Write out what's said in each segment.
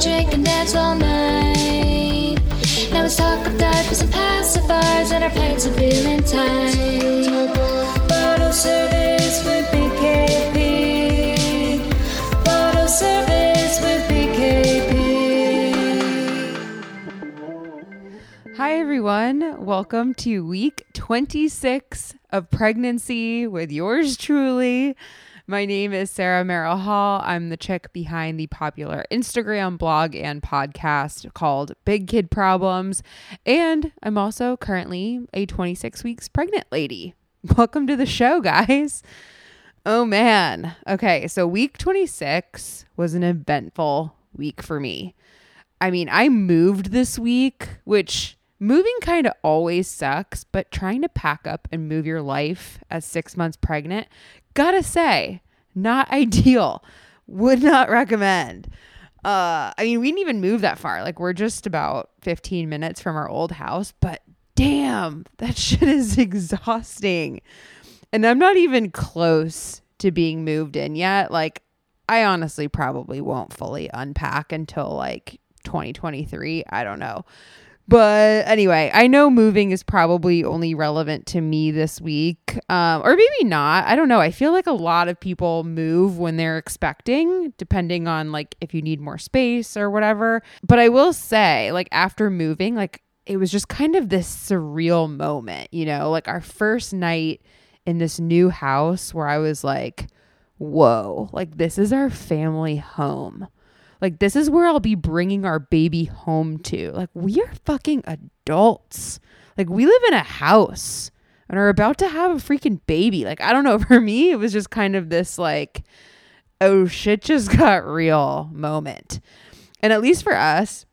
drink and dance all night. Now let's talk of diapers and pacifiers and our paints are feeling tight. Bottle service with BKP. Bottle service with BKP. Hi, everyone. Welcome to week 26 of pregnancy with yours truly. My name is Sarah Merrill Hall. I'm the chick behind the popular Instagram blog and podcast called Big Kid Problems. And I'm also currently a 26 weeks pregnant lady. Welcome to the show, guys. Oh, man. Okay, so week 26 was an eventful week for me. I mean, I moved this week, which moving kind of always sucks, but trying to pack up and move your life as six months pregnant, gotta say, not ideal. Would not recommend. Uh, I mean, we didn't even move that far. Like, we're just about 15 minutes from our old house, but damn, that shit is exhausting. And I'm not even close to being moved in yet. Like, I honestly probably won't fully unpack until like 2023. I don't know. But anyway, I know moving is probably only relevant to me this week, um, or maybe not. I don't know. I feel like a lot of people move when they're expecting, depending on like if you need more space or whatever. But I will say, like, after moving, like, it was just kind of this surreal moment, you know, like our first night in this new house where I was like, whoa, like, this is our family home. Like, this is where I'll be bringing our baby home to. Like, we are fucking adults. Like, we live in a house and are about to have a freaking baby. Like, I don't know. For me, it was just kind of this, like, oh, shit just got real moment. And at least for us,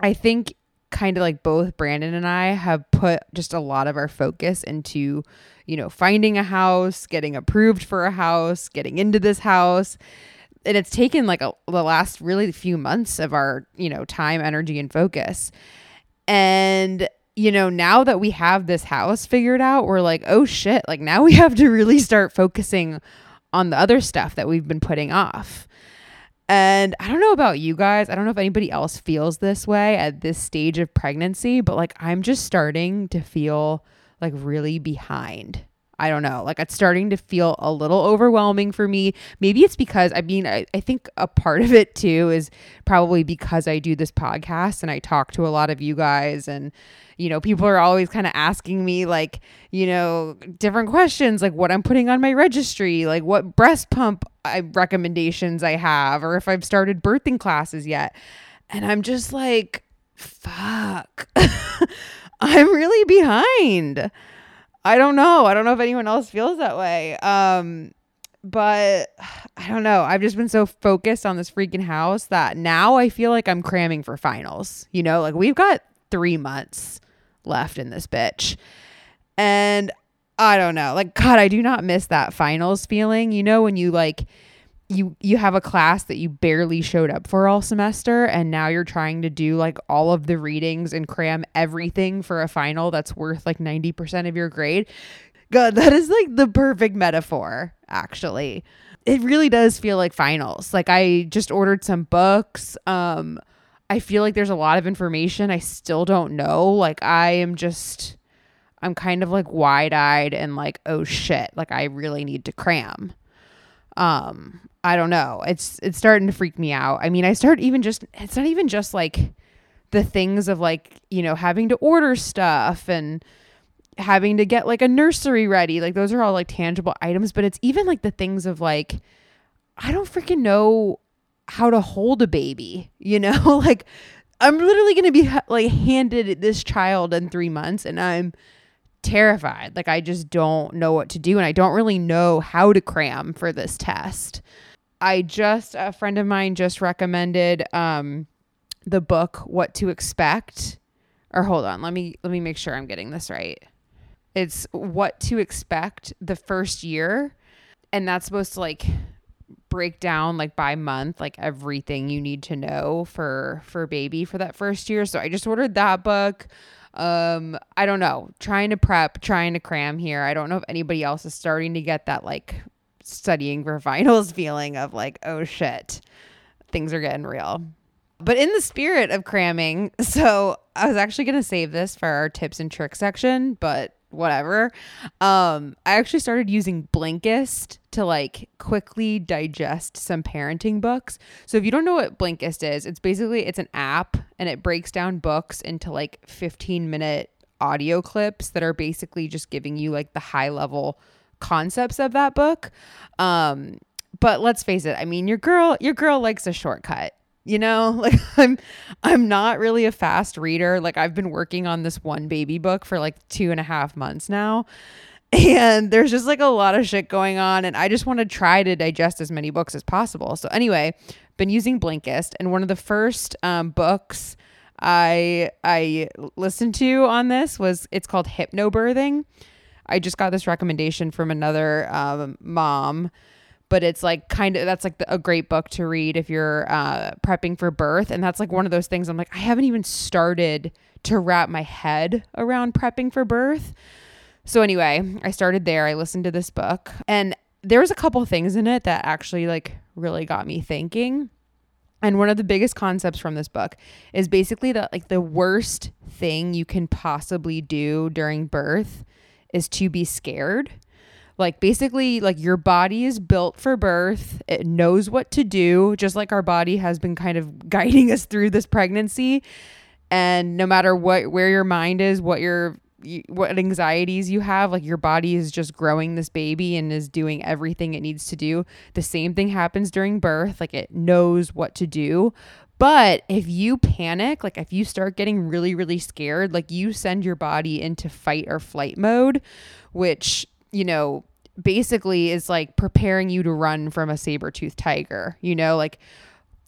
I think kind of like both Brandon and I have put just a lot of our focus into, you know, finding a house, getting approved for a house, getting into this house and it's taken like a, the last really few months of our you know time energy and focus. And you know now that we have this house figured out we're like oh shit like now we have to really start focusing on the other stuff that we've been putting off. And I don't know about you guys. I don't know if anybody else feels this way at this stage of pregnancy, but like I'm just starting to feel like really behind I don't know. Like it's starting to feel a little overwhelming for me. Maybe it's because I mean, I, I think a part of it too is probably because I do this podcast and I talk to a lot of you guys and you know, people are always kind of asking me like, you know, different questions like what I'm putting on my registry, like what breast pump I, recommendations I have, or if I've started birthing classes yet. And I'm just like, fuck, I'm really behind. I don't know. I don't know if anyone else feels that way. Um, but I don't know. I've just been so focused on this freaking house that now I feel like I'm cramming for finals. You know, like we've got three months left in this bitch. And I don't know. Like, God, I do not miss that finals feeling. You know, when you like, you you have a class that you barely showed up for all semester and now you're trying to do like all of the readings and cram everything for a final that's worth like 90% of your grade. God, that is like the perfect metaphor, actually. It really does feel like finals. Like I just ordered some books. Um I feel like there's a lot of information I still don't know. Like I am just I'm kind of like wide-eyed and like, "Oh shit, like I really need to cram." Um I don't know. It's it's starting to freak me out. I mean, I start even just it's not even just like the things of like, you know, having to order stuff and having to get like a nursery ready. Like those are all like tangible items, but it's even like the things of like I don't freaking know how to hold a baby, you know? like I'm literally going to be like handed this child in 3 months and I'm terrified. Like I just don't know what to do and I don't really know how to cram for this test. I just a friend of mine just recommended um the book What to Expect. Or hold on, let me let me make sure I'm getting this right. It's What to Expect the first year and that's supposed to like break down like by month like everything you need to know for for baby for that first year. So I just ordered that book um i don't know trying to prep trying to cram here i don't know if anybody else is starting to get that like studying for finals feeling of like, oh shit, things are getting real. But in the spirit of cramming, so I was actually going to save this for our tips and tricks section, but whatever. Um, I actually started using Blinkist to like quickly digest some parenting books. So if you don't know what Blinkist is, it's basically it's an app and it breaks down books into like 15 minute audio clips that are basically just giving you like the high level concepts of that book. Um, but let's face it, I mean your girl your girl likes a shortcut you know like i'm i'm not really a fast reader. Like i've been working on this one baby book for like two and a half months now. And there's just like a lot of shit going on and i just want to try to digest as many books as possible. So anyway been using blinkist and one of the first um, books i i listened to on this was it's called hypnobirthing. I just got this recommendation from another um, mom but it's like kind of that's like the, a great book to read if you're uh, prepping for birth. And that's like one of those things i'm like i haven't even started to wrap my head around prepping for birth. So anyway i started there. I listened to this book and there was a couple things in it that actually like really got me thinking. And one of the biggest concepts from this book is basically that like the worst thing you can possibly do during birth is to be scared like basically like your body is built for birth. It knows what to do just like our body has been kind of guiding us through this pregnancy. And no matter what where your mind is what your what anxieties you have like your body is just growing this baby and is doing everything it needs to do. The same thing happens during birth like it knows what to do. But if you panic like if you start getting really really scared like you send your body into fight or flight mode which you know basically is like preparing you to run from a saber-toothed tiger you know like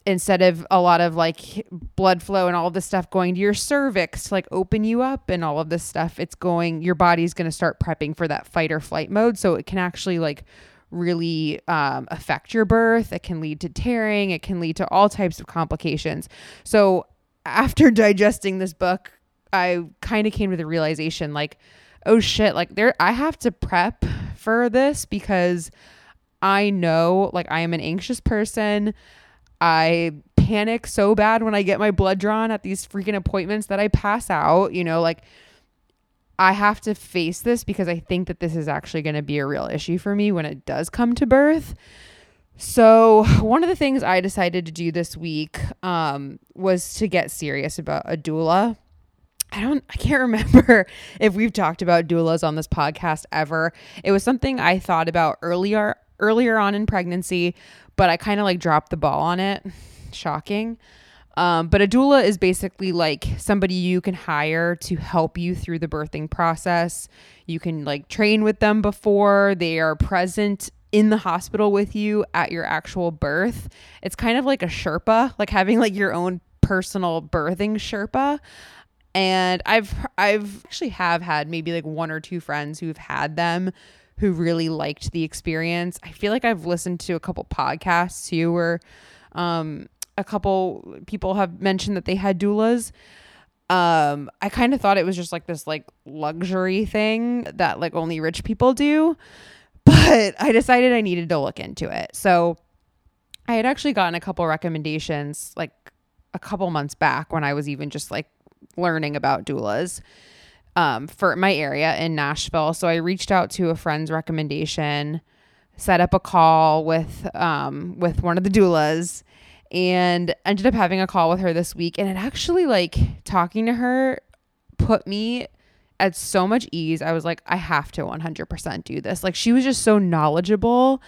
instead of a lot of like blood flow and all this stuff going to your cervix to like open you up and all of this stuff it's going your body's going to start prepping for that fight or flight mode. So it can actually like really um, affect your birth. It can lead to tearing. It can lead to all types of complications. So after digesting this book i kind of came to the realization like oh shit like there i have to prep for this because I know like I am an anxious person. I panic so bad when I get my blood drawn at these freaking appointments that I pass out, you know, like I have to face this because I think that this is actually going to be a real issue for me when it does come to birth. So, one of the things I decided to do this week um, was to get serious about a doula. I don't I can't remember if we've talked about doulas on this podcast ever. It was something I thought about earlier earlier on in pregnancy, but I kind of like dropped the ball on it. Shocking. Um, but a doula is basically like somebody you can hire to help you through the birthing process. You can like train with them before they are present in the hospital with you at your actual birth. It's kind of like a Sherpa, like having like your own personal birthing Sherpa and I've I've actually have had maybe like one or two friends who've had them who really liked the experience. I feel like I've listened to a couple podcasts too where um a couple people have mentioned that they had doulas. Um I kind of thought it was just like this like luxury thing that like only rich people do, but I decided I needed to look into it. So I had actually gotten a couple recommendations like a couple months back when I was even just like learning about doulas um, for my area in Nashville. So I reached out to a friend's recommendation, set up a call with um, with one of the doulas, and ended up having a call with her this week. And it actually like talking to her put me at so much ease. I was like, I have to 100% do this. Like she was just so knowledgeable.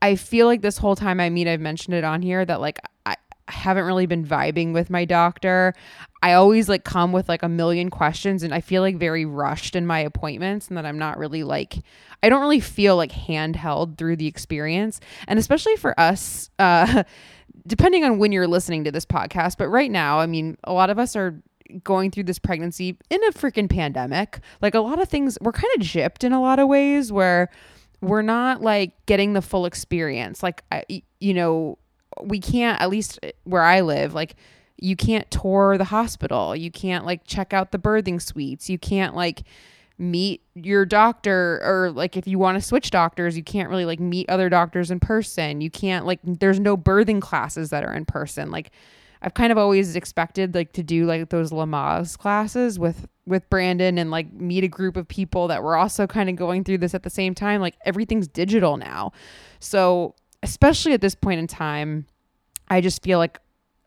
I feel like this whole time I mean I've mentioned it on here that like I, haven't really been vibing with my doctor. I always like come with like a million questions and I feel like very rushed in my appointments and that I'm not really like I don't really feel like handheld through the experience. And especially for us uh depending on when you're listening to this podcast, but right now, I mean, a lot of us are going through this pregnancy in a freaking pandemic. Like a lot of things we're kind of gypped in a lot of ways where we're not like getting the full experience. Like you know, we can't at least eh, where I live like you can't tour the hospital you can't like check out the birthing suites you can't like meet your doctor or like if you want to switch doctors you can't really like meet other doctors in person you can't like there's no birthing classes that are in person like I've kind of always expected like to do like those Lamaze classes with with Brandon and like meet a group of people that were also kind of going through this at the same time. Like everything's digital now. So, especially at this point in time, I just feel like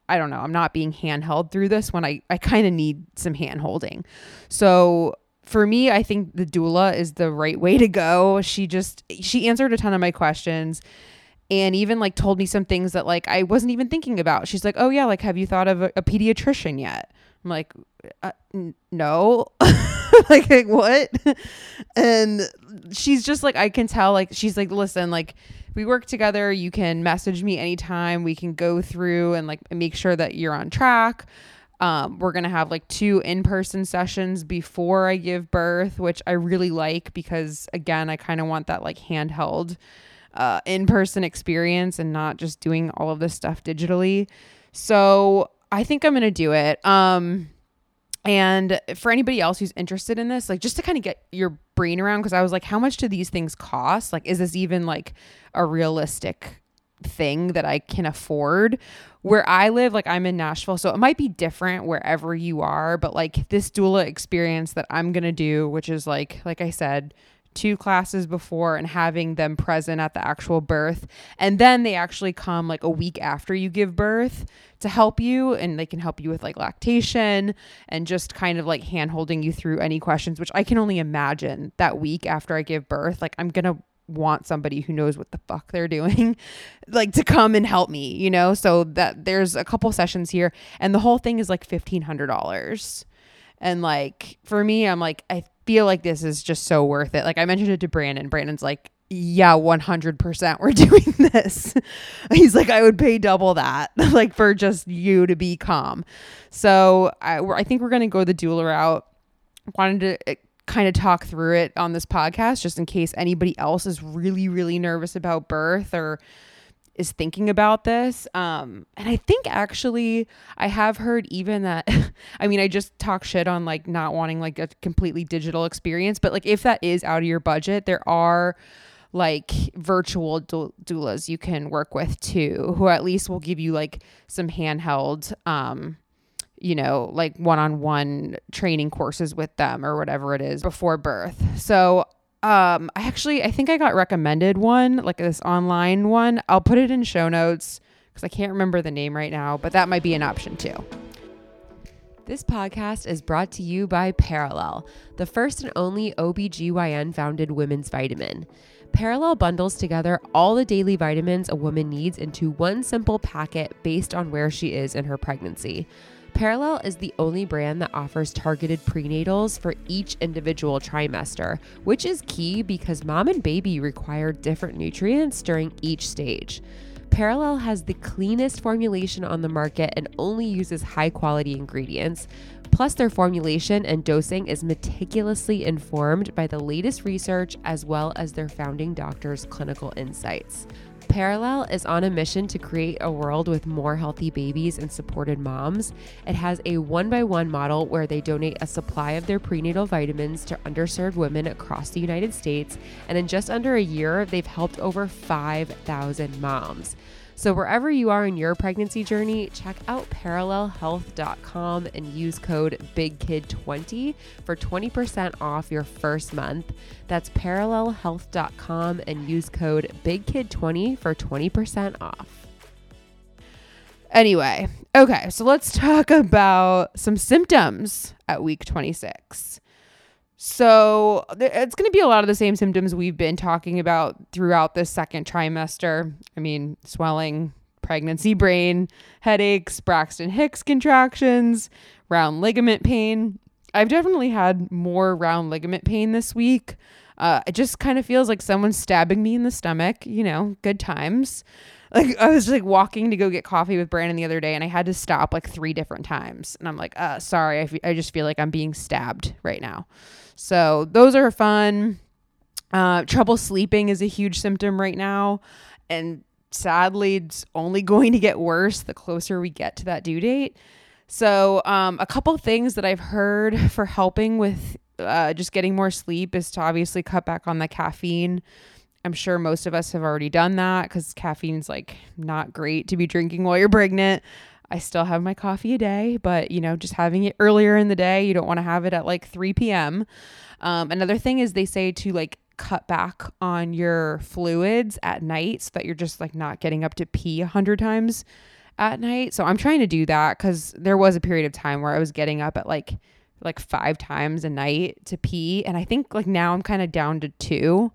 I don't know, I'm not being handheld through this when I I kind of need some hand holding. So, for me, I think the doula is the right way to go. She just she answered a ton of my questions and even like told me some things that like I wasn't even thinking about. She's like, "Oh yeah, like have you thought of a, a pediatrician yet?" I'm like, uh, "No." like, like what? and she's just like I can tell like she's like, "Listen, like we work together. You can message me anytime. We can go through and like make sure that you're on track." Um, we're going to have like two in person sessions before I give birth, which I really like because, again, I kind of want that like handheld uh, in person experience and not just doing all of this stuff digitally. So I think I'm going to do it. Um, and for anybody else who's interested in this, like just to kind of get your brain around, because I was like, how much do these things cost? Like, is this even like a realistic thing that I can afford? Where I live, like I'm in Nashville, so it might be different wherever you are, but like this doula experience that I'm to do, which is like, like I said, two classes before and having them present at the actual birth. And then they actually come like a week after you give birth to help you and they can help you with like lactation and just kind of like hand holding you through any questions, which I can only imagine that week after I give birth. Like I'm going to want somebody who knows what the fuck they're doing like to come and help me, you know? So that there's a couple sessions here and the whole thing is like $1500. And like for me, I'm like I feel like this is just so worth it. Like I mentioned it to Brandon. Brandon's like, yeah, 100% we're doing this. He's like, I would pay double that, like for just you to be calm. So I, I think we're going to go the doula route. Wanted to eh, kind of talk through it on this podcast just in case anybody else is really, really nervous about birth or is thinking about this. Um, and I think actually I have heard even that I mean I just talk shit on like not wanting like a completely digital experience, but like if that is out of your budget, there are like virtual doulas you can work with too, who at least will give you like some handheld um you know, like one-on-one training courses with them or whatever it is before birth. So um i actually i think i got recommended one like this online one i'll put it in show notes because i can't remember the name right now but that might be an option too this podcast is brought to you by Perelel, the first and only OBGYN founded women's vitamin. Perelel bundles together all the daily vitamins a woman needs into one simple packet based on where she is in her pregnancy. Perelel is the only brand that offers targeted prenatals for each individual trimester, which is key because mom and baby require different nutrients during each stage. Perelel has the cleanest formulation on the market and only uses high quality ingredients. Plus, their formulation and dosing is meticulously informed by the latest research as well as their founding doctor's clinical insights. Perelel is on a mission to create a world with more healthy babies and supported moms. It has a one by one model where they donate a supply of their prenatal vitamins to underserved women across the United States. And in just under a year, they've helped over 5,000 moms. So, wherever you are in your pregnancy journey, check out perelelhealth.com and use code BIGKID20 for 20% off your first month. That's perelelhealth.com and use code BIGKID20 for 20% off. Anyway, okay, so let's talk about some symptoms at week 26. So it's going to be a lot of the same symptoms we've been talking about throughout this second trimester. I mean, swelling, pregnancy brain, headaches, Braxton Hicks contractions, round ligament pain. I've definitely had more round ligament pain this week. Uh, it just kind of feels like someone's stabbing me in the stomach, you know, good times. Like I was like walking to go get coffee with Brandon the other day and I had to stop like three different times. And I'm like, uh, sorry, I, f- I just feel like I'm being stabbed right now. So those are fun. Uh, trouble sleeping is a huge symptom right now. And sadly, it's only going to get worse the closer we get to that due date. So, um, a couple things that I've heard for helping with uh, just getting more sleep is to obviously cut back on the caffeine. I'm sure most of us have already done that because caffeine's like not great to be drinking while you're pregnant. I still have my coffee a day, but you know, just having it earlier in the day, you don't want to have it at like 3 p.m. Um, another thing is they say to like cut back on your fluids at night so that you're just like not getting up to pee a hundred times at night. So I'm trying to do that because there was a period of time where I was getting up at like like five times a night to pee, and I think like now I'm kind of down to two.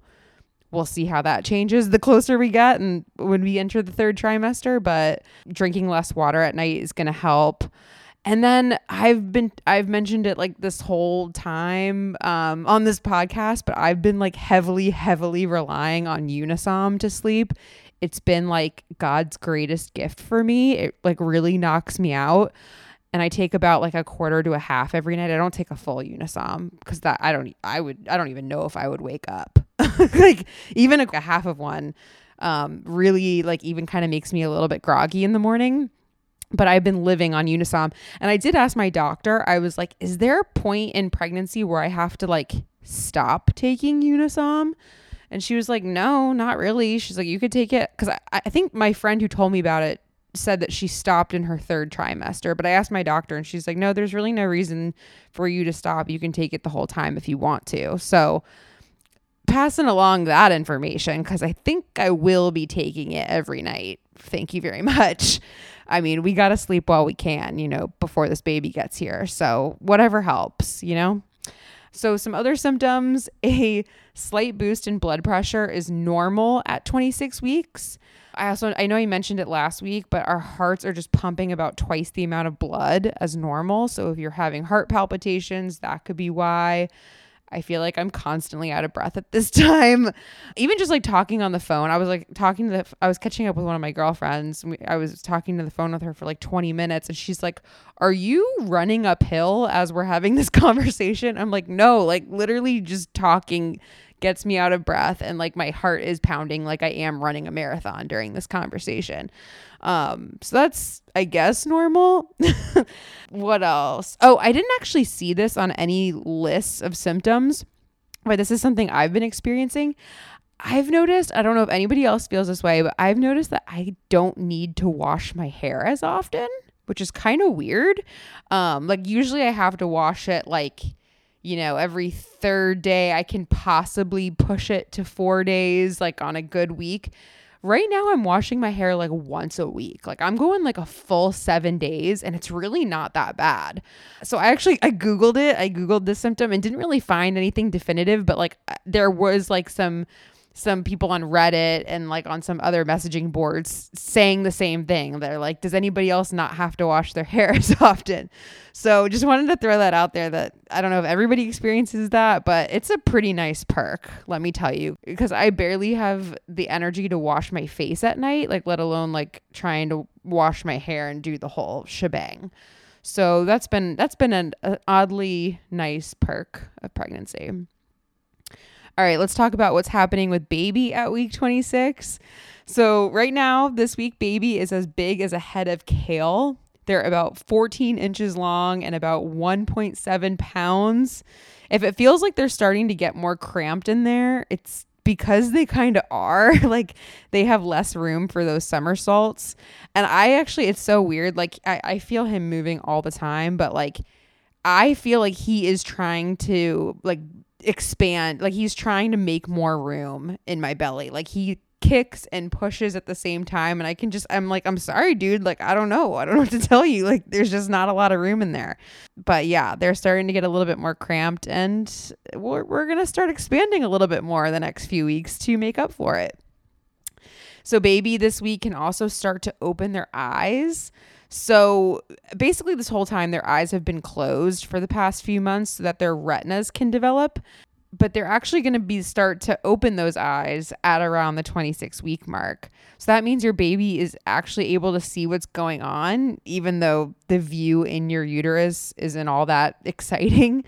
We'll see how that changes the closer we get and when we enter the third trimester. But drinking less water at night is going to help. And then I've been I've mentioned it like this whole time um, on this podcast, but I've been like heavily heavily relying on Unisom to sleep. It's been like God's greatest gift for me. It like really knocks me out. And I take about like a quarter to a half every night. I don't take a full Unisom because that I don't I would I don't even know if I would wake up. like even a, a half of one um, really like even kind of makes me a little bit groggy in the morning but I've been living on Unisom. And I did ask my doctor, I was like, is there a point in pregnancy where I have to like stop taking Unisom? And she was like, no, not really. She's like, you could take it. Cause I, I think my friend who told me about it said that she stopped in her third trimester. But I asked my doctor and she's like, no, there's really no reason for you to stop. You can take it the whole time if you want to. So passing along that information because I think I will be taking it every night. Thank you very much. I mean, we got to sleep while we can, you know, before this baby gets here. So, whatever helps, you know? So, some other symptoms a slight boost in blood pressure is normal at 26 weeks. I also, I know you mentioned it last week, but our hearts are just pumping about twice the amount of blood as normal. So, if you're having heart palpitations, that could be why. I feel like I'm constantly out of breath at this time. Even just like talking on the phone, I was like talking to the, I was catching up with one of my girlfriends. I was talking to the phone with her for like 20 minutes and she's like, Are you running uphill as we're having this conversation? I'm like, No, like literally just talking gets me out of breath and like my heart is pounding like I am running a marathon during this conversation. Um, so that's I guess normal. what else? Oh, I didn't actually see this on any lists of symptoms, but this is something I've been experiencing. I've noticed, I don't know if anybody else feels this way, but I've noticed that I don't need to wash my hair as often, which is kind of weird. Um, like usually I have to wash it like you know, every third day I can possibly push it to 4 days like on a good week. Right now, I'm washing my hair like once a week. Like I'm going like a full seven days, and it's really not that bad. So I actually I googled it. I googled this symptom and didn't really find anything definitive, but like uh, there was like some some people on Reddit and like on some other messaging boards saying the same thing. They're like, does anybody else not have to wash their hair as often? So just wanted to throw that out there that I don't know if everybody experiences that, but it's a pretty nice perk, let me tell you, because I barely have the energy to wash my face at night, like let alone like trying to wash my hair and do the whole shebang. So that's been that's been an, an oddly nice perk of pregnancy. All right, let's talk about what's happening with baby at week 26. So, right now, this week, baby is as big as a head of kale. They're about 14 inches long and about 1.7 pounds. If it feels like they're starting to get more cramped in there, it's because they kind of are. like they have less room for those somersaults. And I actually, it's so weird. Like I, I feel him moving all the time, but like I feel like he is trying to like expand like he's trying to make more room in my belly. Like he kicks and pushes at the same time and I can just I'm like I'm sorry dude. Like I don't know. I don't know what to tell you. Like there's just not a lot of room in there. But yeah they're starting to get a little bit more cramped and we're, we're gonna start expanding a little bit more the next few weeks to make up for it. So baby this week can also start to open their eyes so basically, this whole time, their eyes have been closed for the past few months so that their retinas can develop. But they're actually going to be start to open those eyes at around the 26 week mark. So that means your baby is actually able to see what's going on, even though the view in your uterus isn't all that exciting.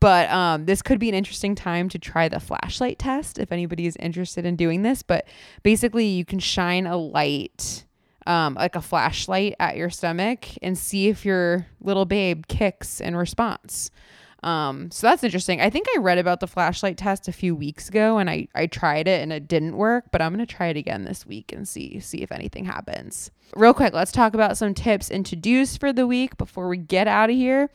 But um, this could be an interesting time to try the flashlight test if anybody is interested in doing this. But basically, you can shine a light um, like a flashlight at your stomach and see if your little babe kicks in response. Um, so that's interesting. I think I read about the flashlight test a few weeks ago and I, I tried it and it didn't work, but I'm gonna try it again this week and see see if anything happens. Real quick, let's talk about some tips and to-dos for the week before we get out of here.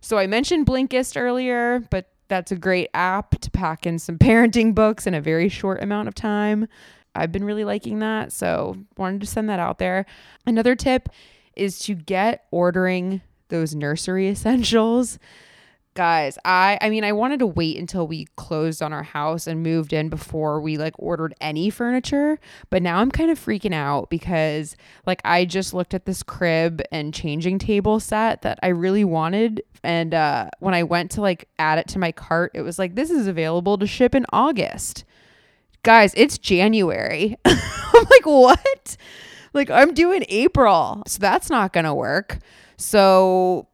So I mentioned Blinkist earlier, but that's a great app to pack in some parenting books in a very short amount of time. I've been really liking that, so wanted to send that out there. Another tip is to get ordering those nursery essentials guys i i mean i wanted to wait until we closed on our house and moved in before we like ordered any furniture but now i'm kind of freaking out because like i just looked at this crib and changing table set that i really wanted and uh when i went to like add it to my cart it was like this is available to ship in august guys it's january. I'm like what? Like i'm doing april. So that's not gonna work. So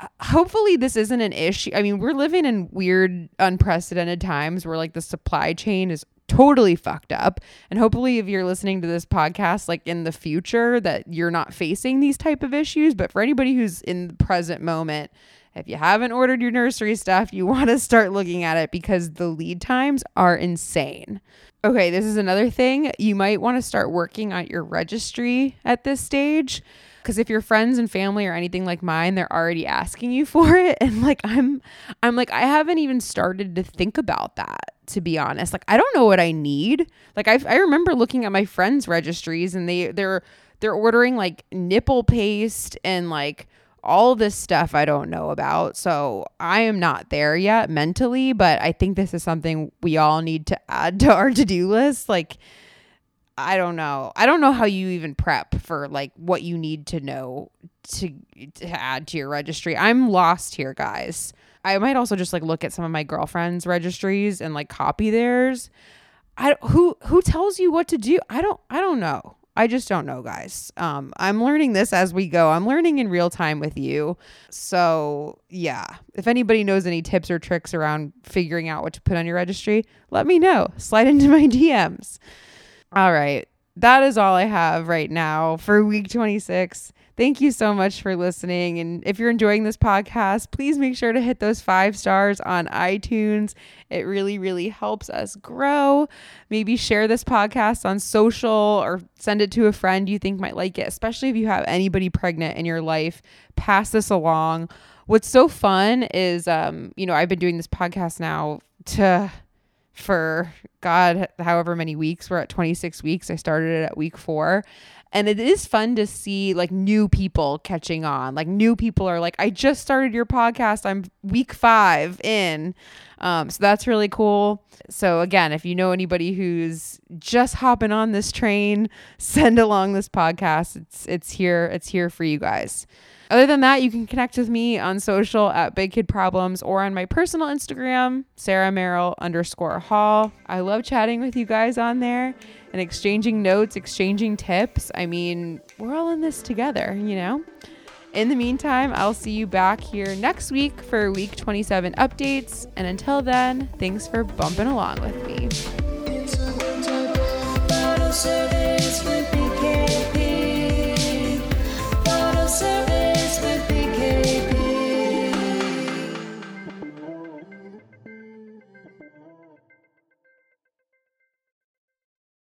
uh, hopefully this isn't an issue. I mean, we're living in weird, unprecedented times where like the supply chain is totally fucked up. And hopefully if you're listening to this podcast like in the future that you're not facing these type of issues, but for anybody who's in the present moment, if you haven't ordered your nursery stuff, you want to start looking at it because the lead times are insane. Okay, this is another thing. You might want to start working on your registry at this stage because if your friends and family or anything like mine they're already asking you for it and like i'm i'm like i haven't even started to think about that to be honest like i don't know what i need like i, I remember looking at my friends registries and they they're they're ordering like nipple paste and like all this stuff I don't know about. So I am not there yet mentally, but I think this is something we all need to add to our to do list. Like, I don't know. I don't know how you even prep for like what you need to know to to add to your registry. I'm lost here, guys. I might also just like look at some of my girlfriends' registries and like copy theirs. I who who tells you what to do? I don't I don't know. I just don't know, guys. Um, I'm learning this as we go. I'm learning in real time with you. So, yeah, if anybody knows any tips or tricks around figuring out what to put on your registry, let me know. Slide into my DMs. All right. That is all I have right now for week 26. Thank you so much for listening. And if you're enjoying this podcast, please make sure to hit those five stars on iTunes. It really, really helps us grow. Maybe share this podcast on social or send it to a friend you think might like it, especially if you have anybody pregnant in your life. Pass this along. What's so fun is, um, you know, I've been doing this podcast now to for God, however many weeks. We're at 26 weeks. I started it at week four. And it is fun to see like new people catching on. Like new people are like, I just started your podcast. I'm week five in. Um, so that's really cool. So again, if you know anybody who's just hopping on this train, send along this podcast. It's it's here. It's here for you guys. Other than that, you can connect with me on social at Big Kid Problems or on my personal Instagram, Sarah Merrill underscore Hall. I love chatting with you guys on there and exchanging notes, exchanging tips. I mean, we're all in this together, you know? In the meantime, I'll see you back here next week for week 27 updates. And until then, thanks for bumping along with me.